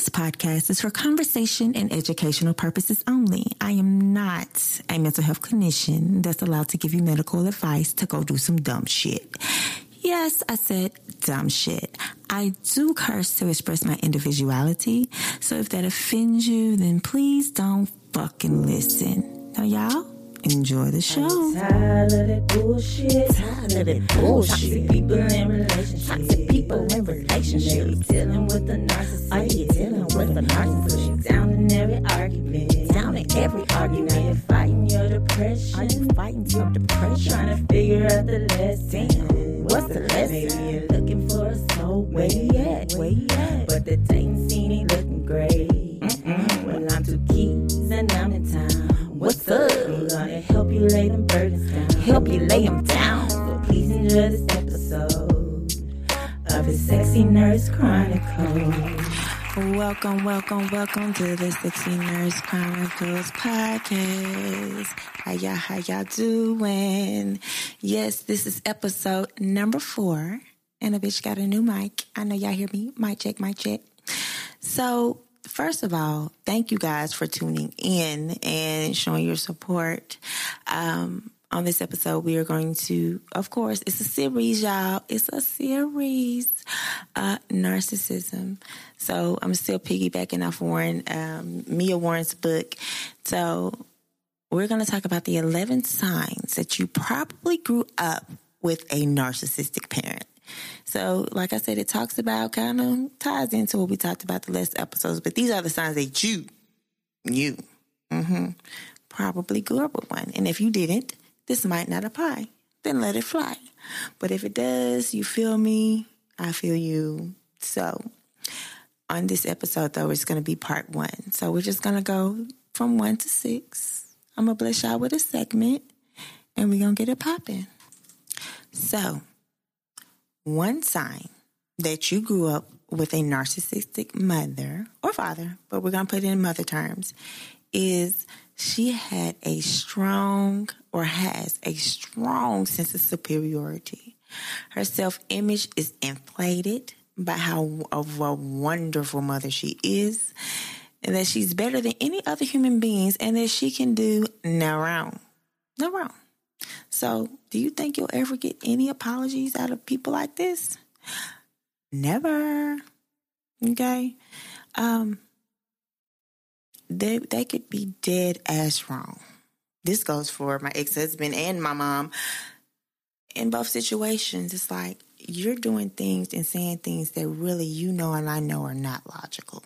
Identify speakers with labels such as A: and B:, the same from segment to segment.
A: This podcast is for conversation and educational purposes only. I am not a mental health clinician that's allowed to give you medical advice to go do some dumb shit. Yes, I said dumb shit. I do curse to express my individuality. So if that offends you, then please don't fucking listen. Now, y'all, enjoy the show.
B: I'm tired of that bullshit.
A: Tired of that bullshit.
B: Toxic people in relationships.
A: Toxic people in relationships.
B: Dealing with the narcissist.
A: Are you dealing with a narcissist?
B: You down in every argument.
A: Down in every argument.
B: you're fighting your depression.
A: Are you fighting your depression?
B: Trying to figure out the lesson.
A: Damn, what's the lesson?
B: Maybe you're looking for a soul.
A: Where you at? Where you at?
B: But the dating scene ain't looking great. Well, I'm two keys and I'm in town.
A: What's up?
B: I'm gonna help you lay them burdens down.
A: Help you lay them down.
B: So please enjoy this episode of the Sexy Nurse Chronicles.
A: Welcome, welcome, welcome to the Sexy Nurse Chronicles podcast. How y'all, how y'all doing? Yes, this is episode number four, and a bitch got a new mic. I know y'all hear me. Mic check, mic check. So, first of all, thank you guys for tuning in and showing your support. Um, on this episode, we are going to, of course, it's a series, y'all. It's a series, uh, narcissism. So I'm still piggybacking off Warren, um, Mia Warren's book. So we're going to talk about the 11 signs that you probably grew up with a narcissistic parent. So, like I said, it talks about kind of ties into what we talked about the last episodes, but these are the signs that you, you, hmm probably grew up with one. And if you didn't, this might not apply. Then let it fly. But if it does, you feel me, I feel you. So, on this episode, though, it's going to be part one. So, we're just going to go from one to six. I'm going to bless y'all with a segment and we're going to get it popping. So, one sign that you grew up with a narcissistic mother or father, but we're going to put it in mother terms, is she had a strong or has a strong sense of superiority. Her self image is inflated by how of a wonderful mother she is, and that she's better than any other human beings, and that she can do no wrong. No wrong. So, do you think you'll ever get any apologies out of people like this? Never. Okay. Um they they could be dead ass wrong. This goes for my ex-husband and my mom. In both situations, it's like you're doing things and saying things that really you know and I know are not logical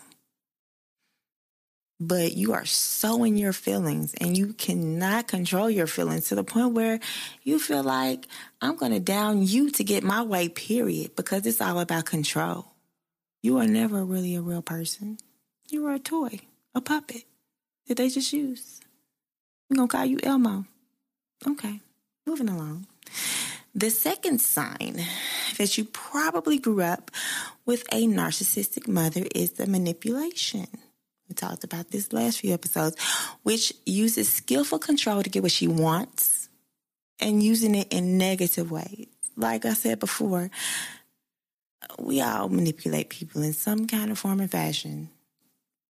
A: but you are so in your feelings and you cannot control your feelings to the point where you feel like I'm going to down you to get my way, period, because it's all about control. You are never really a real person. You are a toy, a puppet that they just use. I'm going to call you Elmo. Okay, moving along. The second sign that you probably grew up with a narcissistic mother is the manipulation. We talked about this last few episodes, which uses skillful control to get what she wants and using it in negative ways. Like I said before, we all manipulate people in some kind of form and fashion.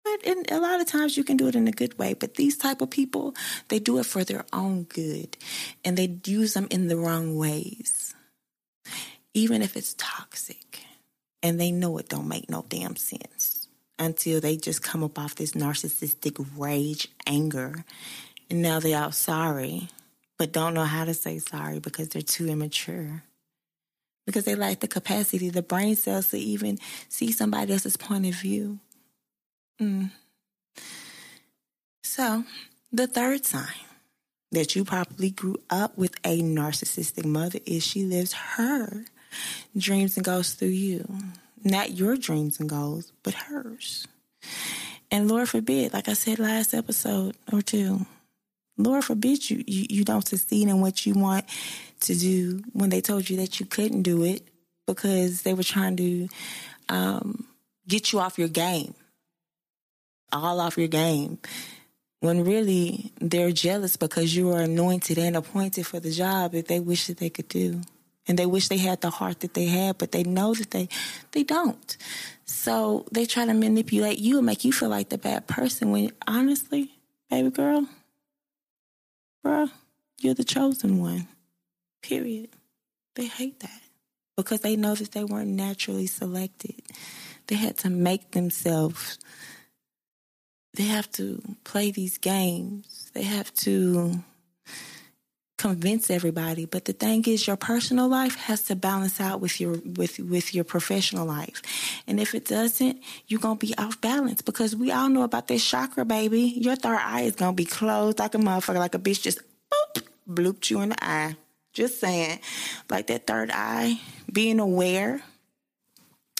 A: But in, a lot of times you can do it in a good way. But these type of people, they do it for their own good and they use them in the wrong ways. Even if it's toxic and they know it don't make no damn sense until they just come up off this narcissistic rage, anger, and now they're sorry, but don't know how to say sorry because they're too immature. Because they lack the capacity, the brain cells to even see somebody else's point of view. Mm. So, the third sign that you probably grew up with a narcissistic mother is she lives her dreams and goes through you not your dreams and goals, but hers. And Lord forbid, like I said last episode or two, Lord forbid you, you, you don't succeed in what you want to do when they told you that you couldn't do it because they were trying to um, get you off your game, all off your game. When really they're jealous because you are anointed and appointed for the job that they wish that they could do and they wish they had the heart that they had, but they know that they they don't. So they try to manipulate you and make you feel like the bad person when honestly, baby girl, bro, you're the chosen one. Period. They hate that because they know that they weren't naturally selected. They had to make themselves they have to play these games. They have to convince everybody. But the thing is your personal life has to balance out with your with with your professional life. And if it doesn't, you're gonna be off balance because we all know about this chakra, baby. Your third eye is gonna be closed like a motherfucker, like a bitch just boop, blooped you in the eye. Just saying. Like that third eye, being aware,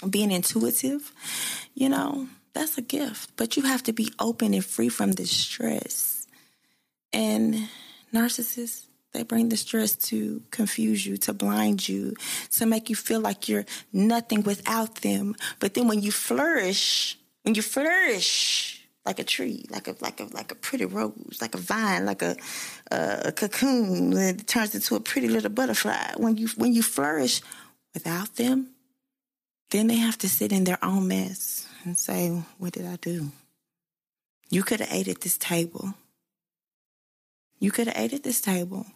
A: being intuitive, you know, that's a gift. But you have to be open and free from the stress. And narcissists, they bring the stress to confuse you, to blind you, to make you feel like you're nothing without them. But then when you flourish, when you flourish like a tree, like a like a like a pretty rose, like a vine, like a a cocoon, that turns into a pretty little butterfly. When you when you flourish without them, then they have to sit in their own mess and say, "What did I do?" You could have ate at this table. You could have ate at this table.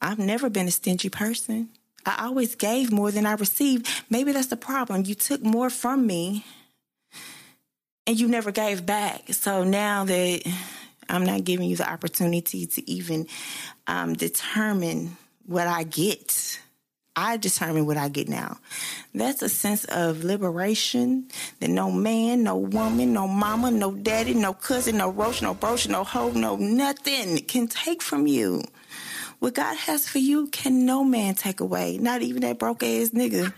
A: I've never been a stingy person. I always gave more than I received. Maybe that's the problem. You took more from me and you never gave back. So now that I'm not giving you the opportunity to even um, determine what I get, I determine what I get now. That's a sense of liberation that no man, no woman, no mama, no daddy, no cousin, no roach, no brooch, no hoe, no nothing can take from you. What God has for you can no man take away. Not even that broke ass nigga.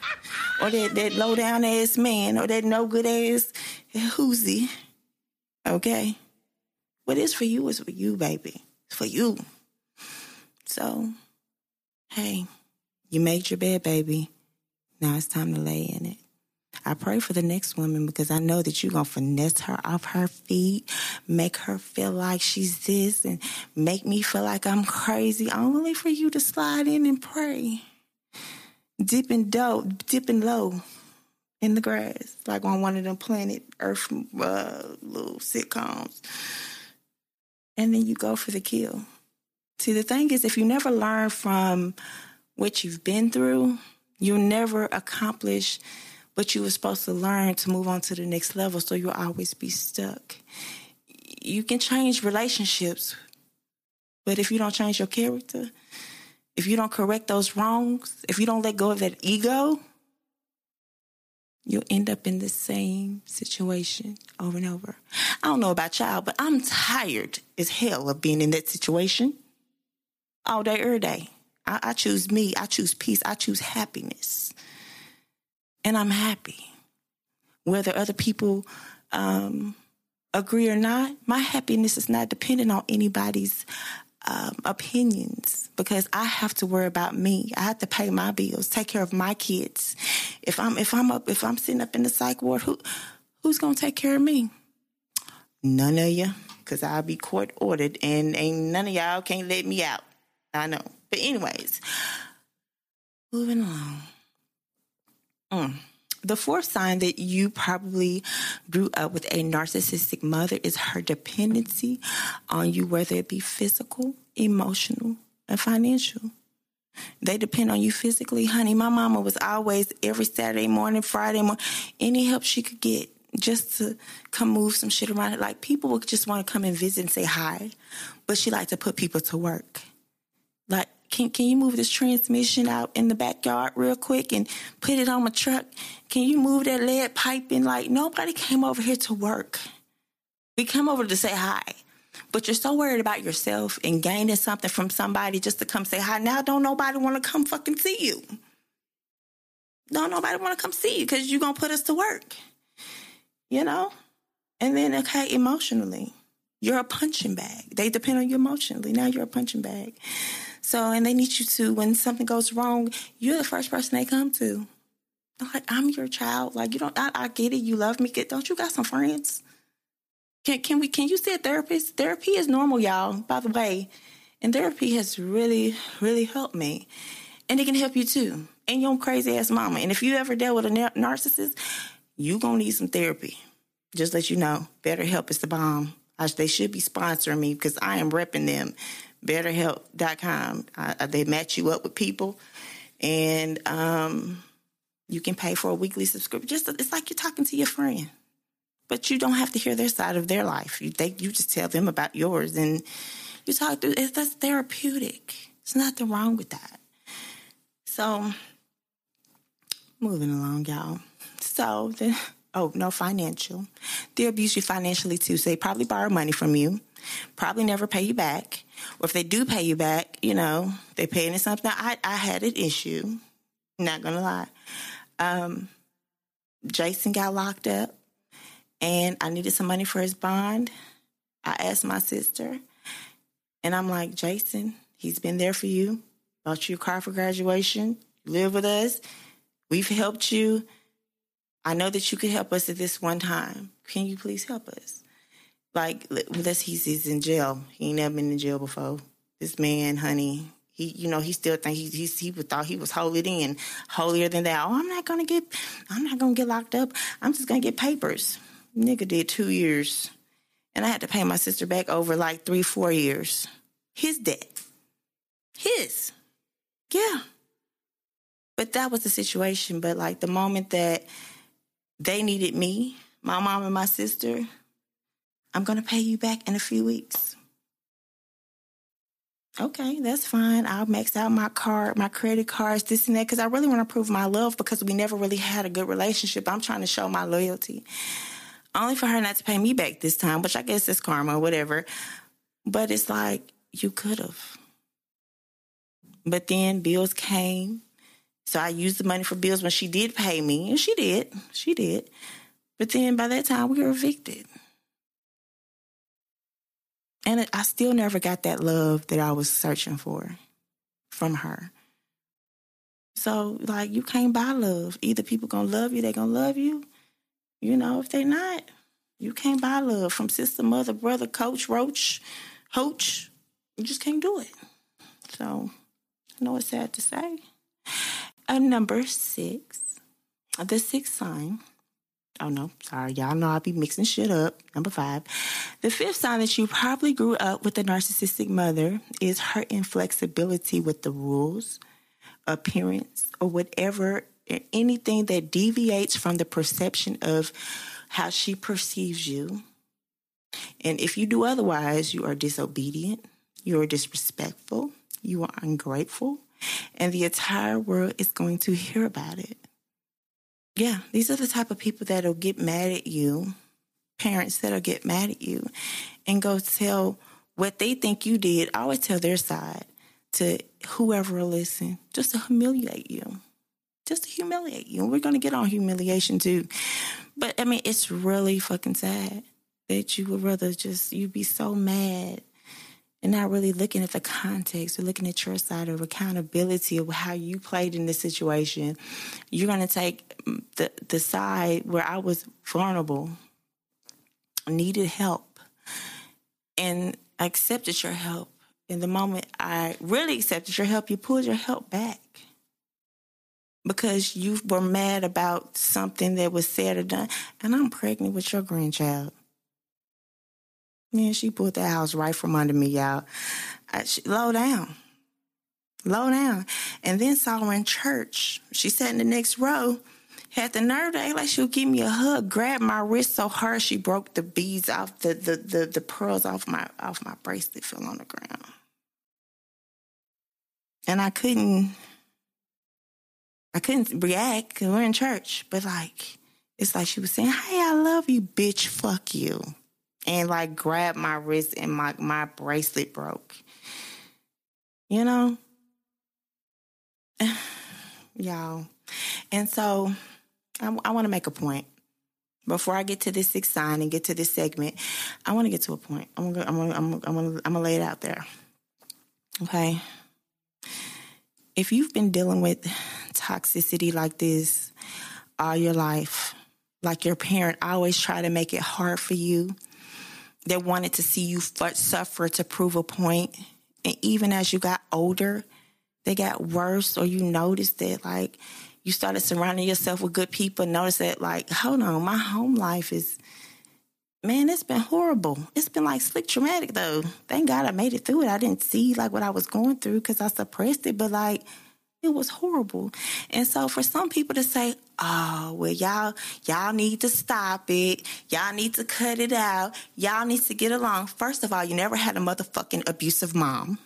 A: Or that, that low down ass man. Or that no good ass whoozy. Okay? What is for you is for you, baby. It's for you. So, hey, you made your bed, baby. Now it's time to lay in it. I prey for the next woman because I know that you're going to finesse her off her feet, make her feel like she's this, and make me feel like I'm crazy, only for you to slide in and pray. Dipping dough, dipping low in the grass, like on one of them planet Earth uh, little sitcoms. And then you go for the kill. See, the thing is, if you never learn from what you've been through, you'll never accomplish but you were supposed to learn to move on to the next level so you'll always be stuck. You can change relationships, but if you don't change your character, if you don't correct those wrongs, if you don't let go of that ego, you'll end up in the same situation over and over. I don't know about y'all, but I'm tired as hell of being in that situation all day, every day. I, I choose me. I choose peace. I choose happiness and I'm happy. Whether other people um, agree or not, my happiness is not dependent on anybody's um, opinions because I have to worry about me. I have to pay my bills, take care of my kids. If I'm if I'm up if I'm sitting up in the psych ward, who who's gonna take care of me? None of you, because I'll be court ordered, and ain't none of y'all can't let me out. I know, but anyways, moving along. Mm. The fourth sign that you probably grew up with a narcissistic mother is her dependency on you, whether it be physical, emotional, and financial. They depend on you physically, honey. My mama was always every Saturday morning, Friday morning, any help she could get just to come move some shit around. Like people would just want to come and visit and say hi, but she liked to put people to work. Like can can you move this transmission out in the backyard real quick and put it on my truck? Can you move that lead pipe? Like nobody came over here to work. We come over to say hi. But you're so worried about yourself and gaining something from somebody just to come say hi. Now don't nobody want to come fucking see you. Don't nobody want to come see you because you're gonna put us to work. You know? And then okay, emotionally. You're a punching bag. They depend on you emotionally. Now you're a punching bag. So, and they need you to, when something goes wrong, you're the first person they come to. like, I'm your child. Like, you don't, I, I get it. You love me. Don't you got some friends? Can, can we, can you see a therapist? Therapy is normal, y'all, by the way. And therapy has really, really helped me. and it can help you too, and your crazy ass mama. And if you ever dealt with a narcissist, you gonna need some therapy. Just let you know, BetterHelp is the bomb. I, they should be sponsoring me because I am repping them. BetterHelp.com. I, they match you up with people, and um, you can pay for a weekly subscription. Just it's like you're talking to your friend, but you don't have to hear their side of their life. You they, you just tell them about yours, and you talk through. It's that's therapeutic. There's nothing wrong with that. So, moving along, y'all. So the oh no financial, they abuse you financially too. So they probably borrow money from you, probably never pay you back, or if they do pay you back, you know they pay into something. I I had an issue. Not gonna lie. Um, Jason got locked up, and I needed some money for his bond. I asked my sister, and I'm like, Jason, he's been there for you. Bought you a car for graduation. You live with us. We've helped you. I know that you could help us at this one time. Can you please help us? Like, unless he's, he's in jail. He ain't never been in jail before. This man, honey, he, you know, he still think he, he, he thought he was holier than holier than that. Oh, I'm not gonna get, I'm not gonna get locked up. I'm just gonna get papers. Nigga did two years, and I had to pay my sister back over like three, four years. His debt, his, yeah. But that was the situation. But like the moment that they needed me, my mom and my sister. I'm going to pay you back in a few weeks. Okay, that's fine. I'll max out my card, my credit cards, this and that, because I really want to prove my love because we never really had a good relationship. I'm trying to show my loyalty. Only for her not to pay me back this time, which I guess is karma, whatever. But it's like, you could have. But then bills came so I used the money for bills when she did pay me, and she did. She did. But then by that time, we were evicted. And I still never got that love that I was searching for from her. So, like, you can't buy love. Either people gonna love you, they gonna love you. You know, if they not, you can't buy love from sister, mother, brother, coach, roach, hoach. You just can't do it. So, I know it's sad to say. And number six, the sixth sign. Oh no, sorry, y'all know I'll be mixing shit up. Number five, the fifth sign that you probably grew up with a narcissistic mother is her inflexibility with the rules, appearance, or whatever, anything that deviates from the perception of how she perceives you. And if you do otherwise, you are disobedient, you are disrespectful, you are ungrateful, and the entire world is going to hear about it. Yeah, these are the type of people that'll get mad at you, parents that'll get mad at you and go tell what they think you did. I always tell their side to whoever will listen, just to humiliate you. Just to humiliate you. And we're to get on humiliation too. But I mean, it's really fucking sad that you would rather just, you'd be so mad and not really looking at the context or looking at your side of accountability of how you played in this situation, you're going to take the, the side where I was vulnerable, needed help, and accepted your help. In the moment I really accepted your help, you pulled your help back because you were mad about something that was said or done. And I'm pregnant with your grandchild. Man, she pulled that house right from under me, y'all. I, she, low down. Low down. And then saw her in church. She sat in the next row, had the nerve to act like she would give me a hug, grab my wrist so hard she broke the beads off the, the, the, the pearls off my off my bracelet fell on the ground. And I couldn't I couldn't react we're in church. But like it's like she was saying, Hey, I love you, bitch, fuck you and like grabbed my wrist and my, my bracelet broke. You know? Y'all. And so I, I want to make a point. Before I get to this sixth sign and get to this segment, I want to get to a point. I'm gonna, I'm gonna, I'm gonna, I'm gonna, I'm gonna lay it out there. Okay. If you've been dealing with toxicity like this all your life, like your parent always try to make it hard for you, they wanted to see you suffer to prove a point. And even as you got older, they got worse or you noticed that like you started surrounding yourself with good people, notice that like, hold on, my home life is man, it's been horrible. It's been like slick traumatic though. Thank God I made it through it. I didn't see like what I was going through because I suppressed it, but like it was horrible. And so for some people to say, oh, well, y'all, y'all need to stop it. Y'all need to cut it out. Y'all need to get along. First of all, you never had a motherfucking abusive mom.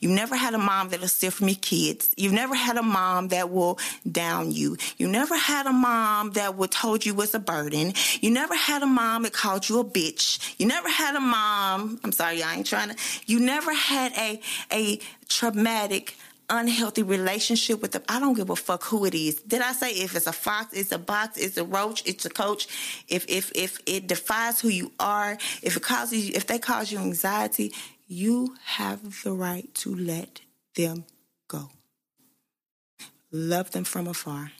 A: You never had a mom that'll steal from your kids. You've never had a mom that will down you. You never had a mom that would told you was a burden. You never had a mom that called you a bitch. You never had a mom. I'm sorry, I ain't trying to. You never had a a traumatic unhealthy relationship with them. I don't give a fuck who it is. Did I say if it's a fox, it's a box, it's a roach, it's a coach. If if if it defies who you are, if it causes you, if they cause you anxiety, you have the right to let them go. Love them from afar.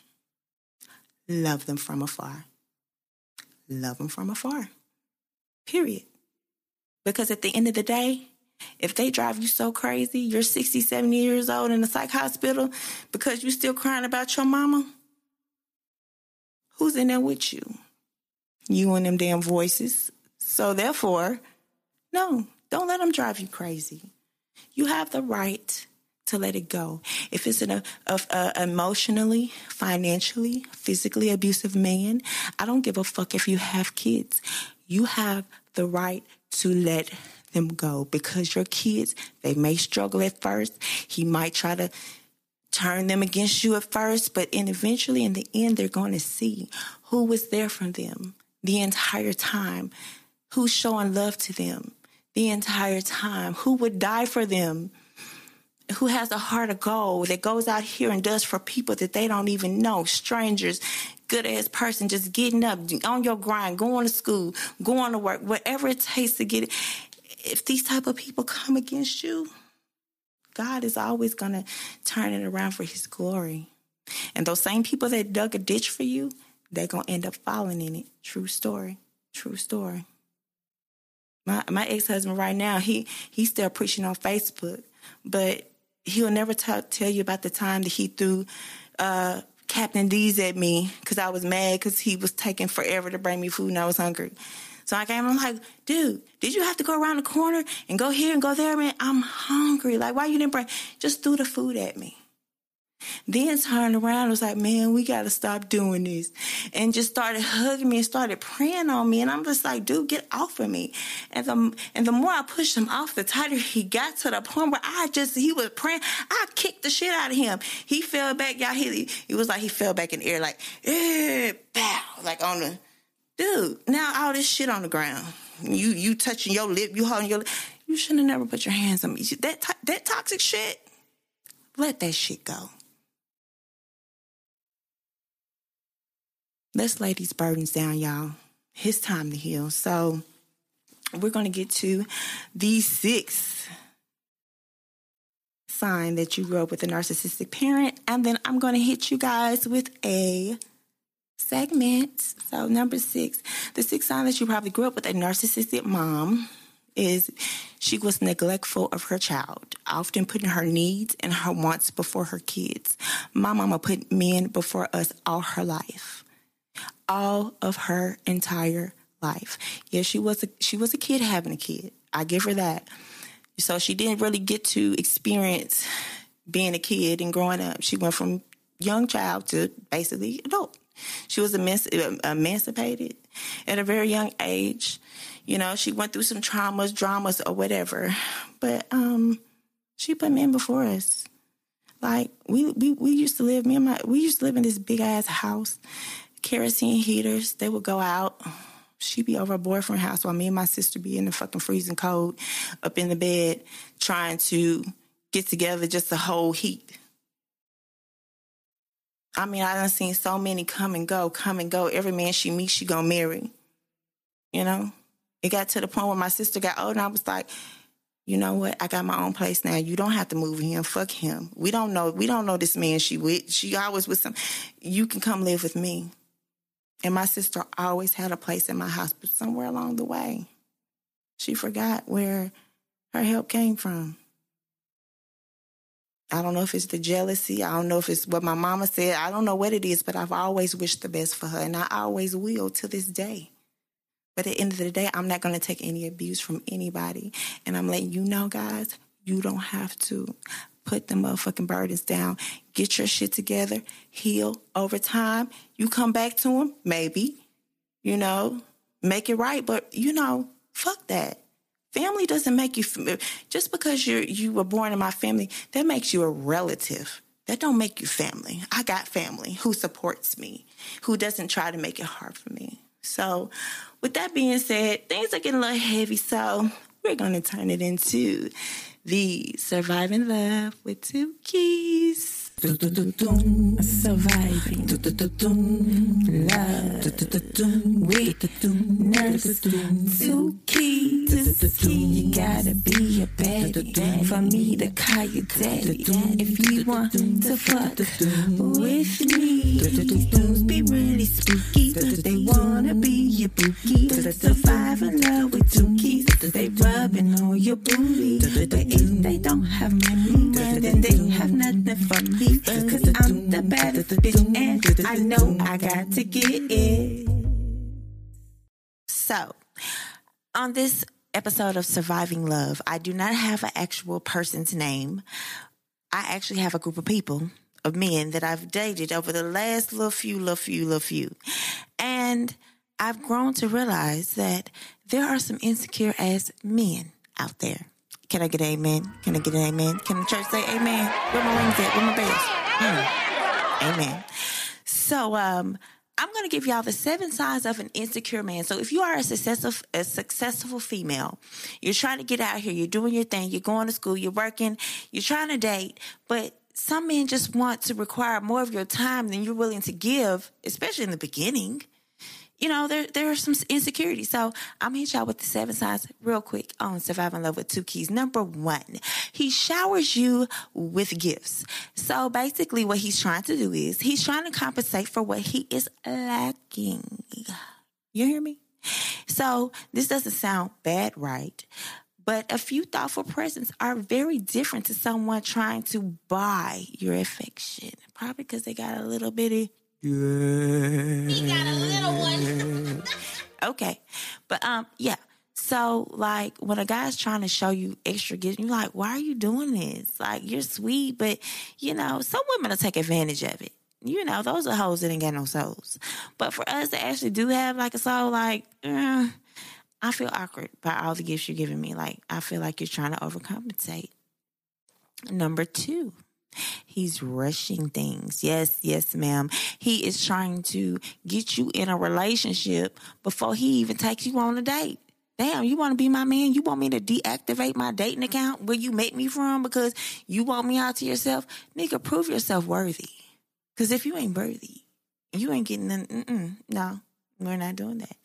A: Love them from afar. Love them from afar. Period. Because at the end of the day, if they drive you so crazy, you're 60, 70 years old in a psych hospital because you're still crying about your mama, who's in there with you? You and them damn voices. So therefore, no, don't let them drive you crazy. You have the right to let it go. If it's an emotionally, financially, physically abusive man, I don't give a fuck if you have kids. You have the right to let go. Because your kids, they may struggle at first. He might try to turn them against you at first, but in eventually in the end, they're going to see who was there for them the entire time, who's showing love to them the entire time, who would die for them, who has a heart of gold that goes out here and does for people that they don't even know, strangers, good ass person, just getting up on your grind, going to school, going to work, whatever it takes to get it if these type of people come against you, God is always going to turn it around for his glory. And those same people that dug a ditch for you, they're going to end up falling in it. True story. True story. My my ex-husband right now, he he's still preaching on Facebook, but he'll never t- tell you about the time that he threw uh, Captain D's at me because I was mad because he was taking forever to bring me food and I was hungry. So I came, I'm like, dude, did you have to go around the corner and go here and go there, man? I'm hungry. Like, why you didn't bring, just threw the food at me. Then turned around and was like, man, we got to stop doing this. And just started hugging me and started praying on me. And I'm just like, dude, get off of me. And the, and the more I pushed him off, the tighter he got to the point where I just, he was praying. I kicked the shit out of him. He fell back, y'all. He, it was like he fell back in the air, like, eh, bow, like on the, dude, now all this shit on the ground. You you touching your lip, you holding your lip. You shouldn't have never put your hands on me. That that toxic shit, let that shit go. Let's lay these burdens down, y'all. It's time to heal. So we're to get to the sixth sign that you grew up with a narcissistic parent, and then I'm to hit you guys with a segment. So, number six, the sixth sign that you probably grew up with a narcissistic mom is she was neglectful of her child, often putting her needs and her wants before her kids. My mama put men before us all her life, all of her entire life. Yeah, she was a, she was a kid having a kid. I give her that. So she didn't really get to experience being a kid and growing up. She went from young child to basically adult. She was emancipated at a very young age. You know, she went through some traumas, dramas, or whatever. But um, she put men before us. Like we, we we used to live, me and my we used to live in this big ass house, kerosene heaters. They would go out. She'd be over a boyfriend's house while me and my sister be in the fucking freezing cold, up in the bed, trying to get together just to hold heat. I mean, I done seen so many come and go, come and go. Every man she meets, she gonna marry. You know? It got to the point where my sister got old and I was like, you know what? I got my own place now. You don't have to move him. Fuck him. We don't know. We don't know this man she with. She always with some. You can come live with me. And my sister always had a place in my house, but somewhere along the way, she forgot where her help came from. I don't know if it's the jealousy. I don't know if it's what my mama said. I don't know what it is, but I've always wished the best for her, and I always will to this day. But at the end of the day, I'm not going to take any abuse from anybody. And I'm letting you know, guys, you don't have to put the motherfucking burdens down. Get your shit together, heal over time. You come back to them, maybe, you know, make it right. But, you know, fuck that. Family doesn't make you just because you you were born in my family. That makes you a relative. That don't make you family. I got family who supports me, who doesn't try to make it hard for me. So, with that being said, things are getting a little heavy. So, we're going to turn it into the Surviving Love with two keys.
B: Surviving love with two keys. You gotta be a baddie for me to call you daddy. If you want to fuck with me, these dudes be really spooky. They wanna be your bookie. Surviving love with two keys. They rubbing on your booty, but if they don't have money, then they have nothing for me. Cause I'm the baddest bitch and I know I got to get it.
A: So, on this episode of Surviving Love, I do not have an actual person's name. I actually have a group of people, of men that I've dated over the last little few, little few, little few. And I've grown to realize that there are some insecure ass men out there. Can I get an amen? Can I get an amen? Can the church say amen? Where my rings at? Where my bells? Hmm. Amen. So, um, I'm going to give y'all the seven signs of an insecure man. So if you are a successful, a successful female, you're trying to get out here, you're doing your thing, you're going to school, you're working, you're trying to date, but some men just want to require more of your time than you're willing to give, especially in the beginning you know, there there are some insecurities. So I'm gonna hit y'all with the seven signs real quick on surviving love with two keys. Number one, he showers you with gifts. So basically what he's trying to do is he's trying to compensate for what he is lacking. You hear me? So this doesn't sound bad, right? But a few thoughtful presents are very different to someone trying to buy your affection. Probably because they got a little bitty
C: He got a little one.
A: okay. But um, yeah. So like when a guy's trying to show you extra gifts, you're like, why are you doing this? Like you're sweet, but you know, some women will take advantage of it. You know, those are hoes that ain't got no souls. But for us to actually do have like a soul, like, uh, I feel awkward by all the gifts you're giving me. Like I feel like you're trying to overcompensate. Number two, He's rushing things. Yes, yes, ma'am. He is trying to get you in a relationship before he even takes you on a date. Damn, you want to be my man? You want me to deactivate my dating account where you met me from because you want me out to yourself? Nigga, prove yourself worthy. Because if you ain't worthy, you ain't getting, mm no, we're not doing that.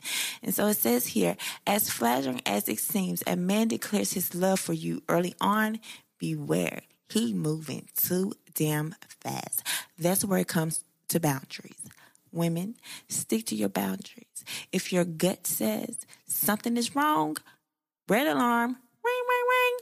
A: And so it says here, as flattering as it seems, a man declares his love for you early on, beware. He moving too damn fast. That's where it comes to boundaries. Women, stick to your boundaries. If your gut says something is wrong, red alarm, ring, ring, ring.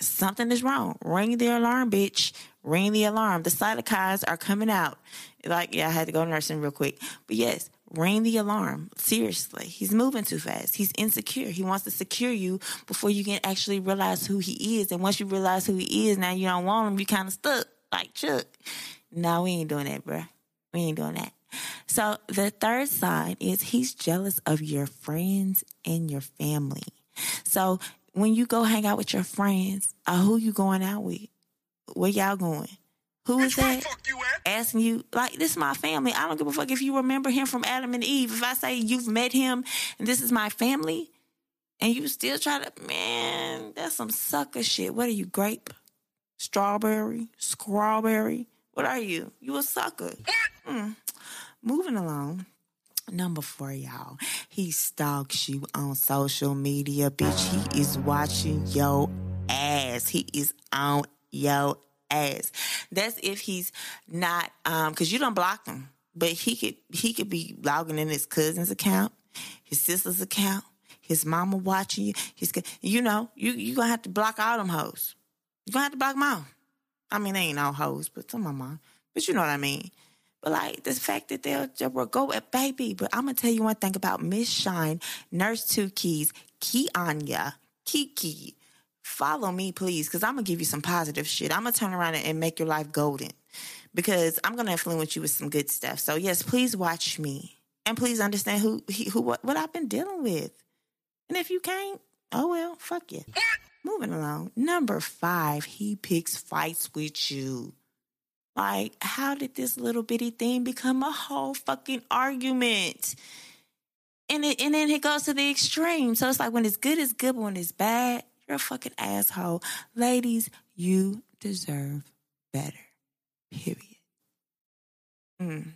A: Something is wrong. Ring the alarm, bitch. Ring the alarm. The cytokines are coming out. Like, yeah, I had to go nursing real quick. But yes, ring the alarm. Seriously, he's moving too fast. He's insecure. He wants to secure you before you can actually realize who he is. And once you realize who he is, now you don't want him. You kind of stuck like Chuck. No, we ain't doing that, bro. We ain't doing that. So the third sign is he's jealous of your friends and your family. So when you go hang out with your friends, uh, who you going out with? Where y'all going? Who is that? You Asking you, like, this is my family. I don't give a fuck if you remember him from Adam and Eve. If I say you've met him and this is my family, and you still try to, man, that's some sucker shit. What are you, grape? Strawberry? Strawberry? What are you? You a sucker. Mm. Moving along. Number four, y'all. He stalks you on social media, bitch. He is watching your ass. He is on your ass. That's if he's not um because you don't block him, but he could he could be logging in his cousin's account, his sister's account, his mama watching you. His you know you you gonna have to block all them hoes. You gonna have to block them all. I mean, they ain't all hoes, but some of them. But you know what I mean. But like the fact that they'll just go at baby. But I'm gonna tell you one thing about Miss Shine, Nurse Two Keys, Kianya, Kiki. Follow me, please, because I'm gonna give you some positive shit. I'm gonna turn around and make your life golden because I'm gonna influence you with some good stuff. So yes, please watch me and please understand who who what, what I've been dealing with. And if you can't, oh well, fuck you. Moving along. Number five, he picks fights with you. Like, how did this little bitty thing become a whole fucking argument? And it and then it goes to the extreme. So it's like when it's good, it's good, but when it's bad, you're a fucking asshole. Ladies, you deserve better. Period. Mm.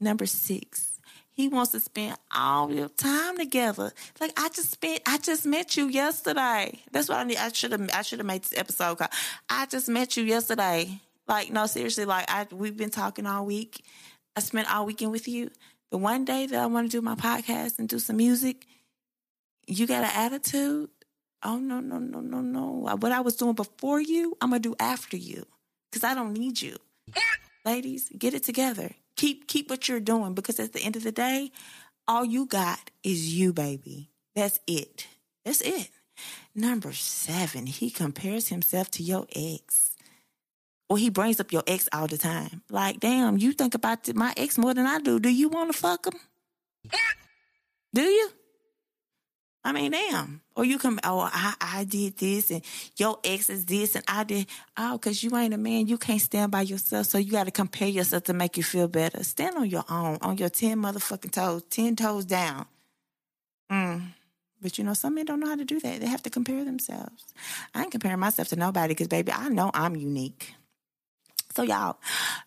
A: Number six. He wants to spend all your time together. Like I just spent, I just met you yesterday. That's what I need. I should have, I should have made this episode "I just met you yesterday." Like no, seriously. Like I, we've been talking all week. I spent all weekend with you. The one day that I want to do my podcast and do some music, you got an attitude. Oh no, no, no, no, no. Uh, what I was doing before you, I'm gonna do after you because I don't need you. Ladies, get it together keep keep what you're doing because at the end of the day, all you got is you, baby. That's it. That's it. Number seven, he compares himself to your ex. Or he brings up your ex all the time. Like, damn, you think about my ex more than I do. Do you want to fuck him? Do you? I mean, damn. Or you come, oh, I, I did this and your ex is this and I did. Oh, because you ain't a man. You can't stand by yourself. So you got to compare yourself to make you feel better. Stand on your own, on your 10 motherfucking toes, 10 toes down. Mm. But you know, some men don't know how to do that. They have to compare themselves. I ain't comparing myself to nobody because, baby, I know I'm unique. So, y'all,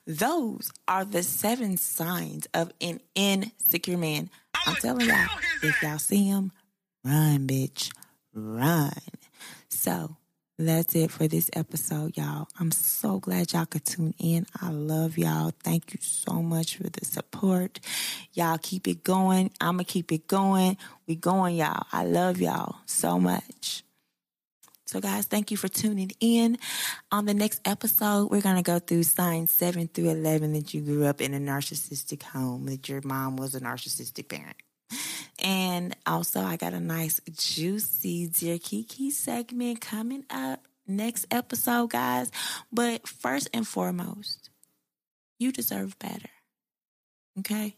A: those are the seven signs of an insecure man. I'm telling y'all, if y'all see them, Run, bitch. Run. So that's it for this episode, y'all. I'm so glad y'all could tune in. I love y'all. Thank you so much for the support. Y'all keep it going. I'ma keep it going. We going, y'all. I love y'all so much. So, guys, thank you for tuning in. On the next episode, we're going to go through signs 7 through 11 that you grew up in a narcissistic home, that your mom was a narcissistic parent. And also, I got a nice, juicy Dear Kiki segment coming up next episode, guys. But first and foremost, you deserve better. Okay?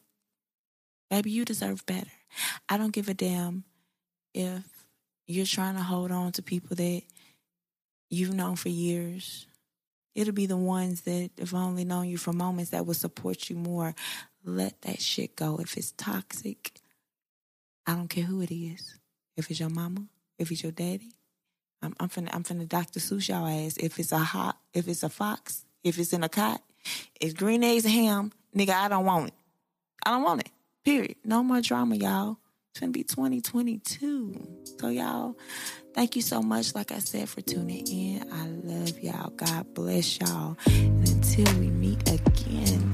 A: Baby, you deserve better. I don't give a damn if you're trying to hold on to people that you've known for years. It'll be the ones that have only known you for moments that will support you more. Let that shit go. If it's toxic, I don't care who it is. If it's your mama, if it's your daddy, I'm, I'm finna, I'm finna Dr. Seuss y'all ass. If it's a hot, if it's a fox, if it's in a cot, it's green eggs and ham, nigga, I don't want it. I don't want it. Period. No more drama, y'all. It's gonna be 2022. So y'all, thank you so much, like I said, for tuning in. I love y'all. God bless y'all. And until we meet again.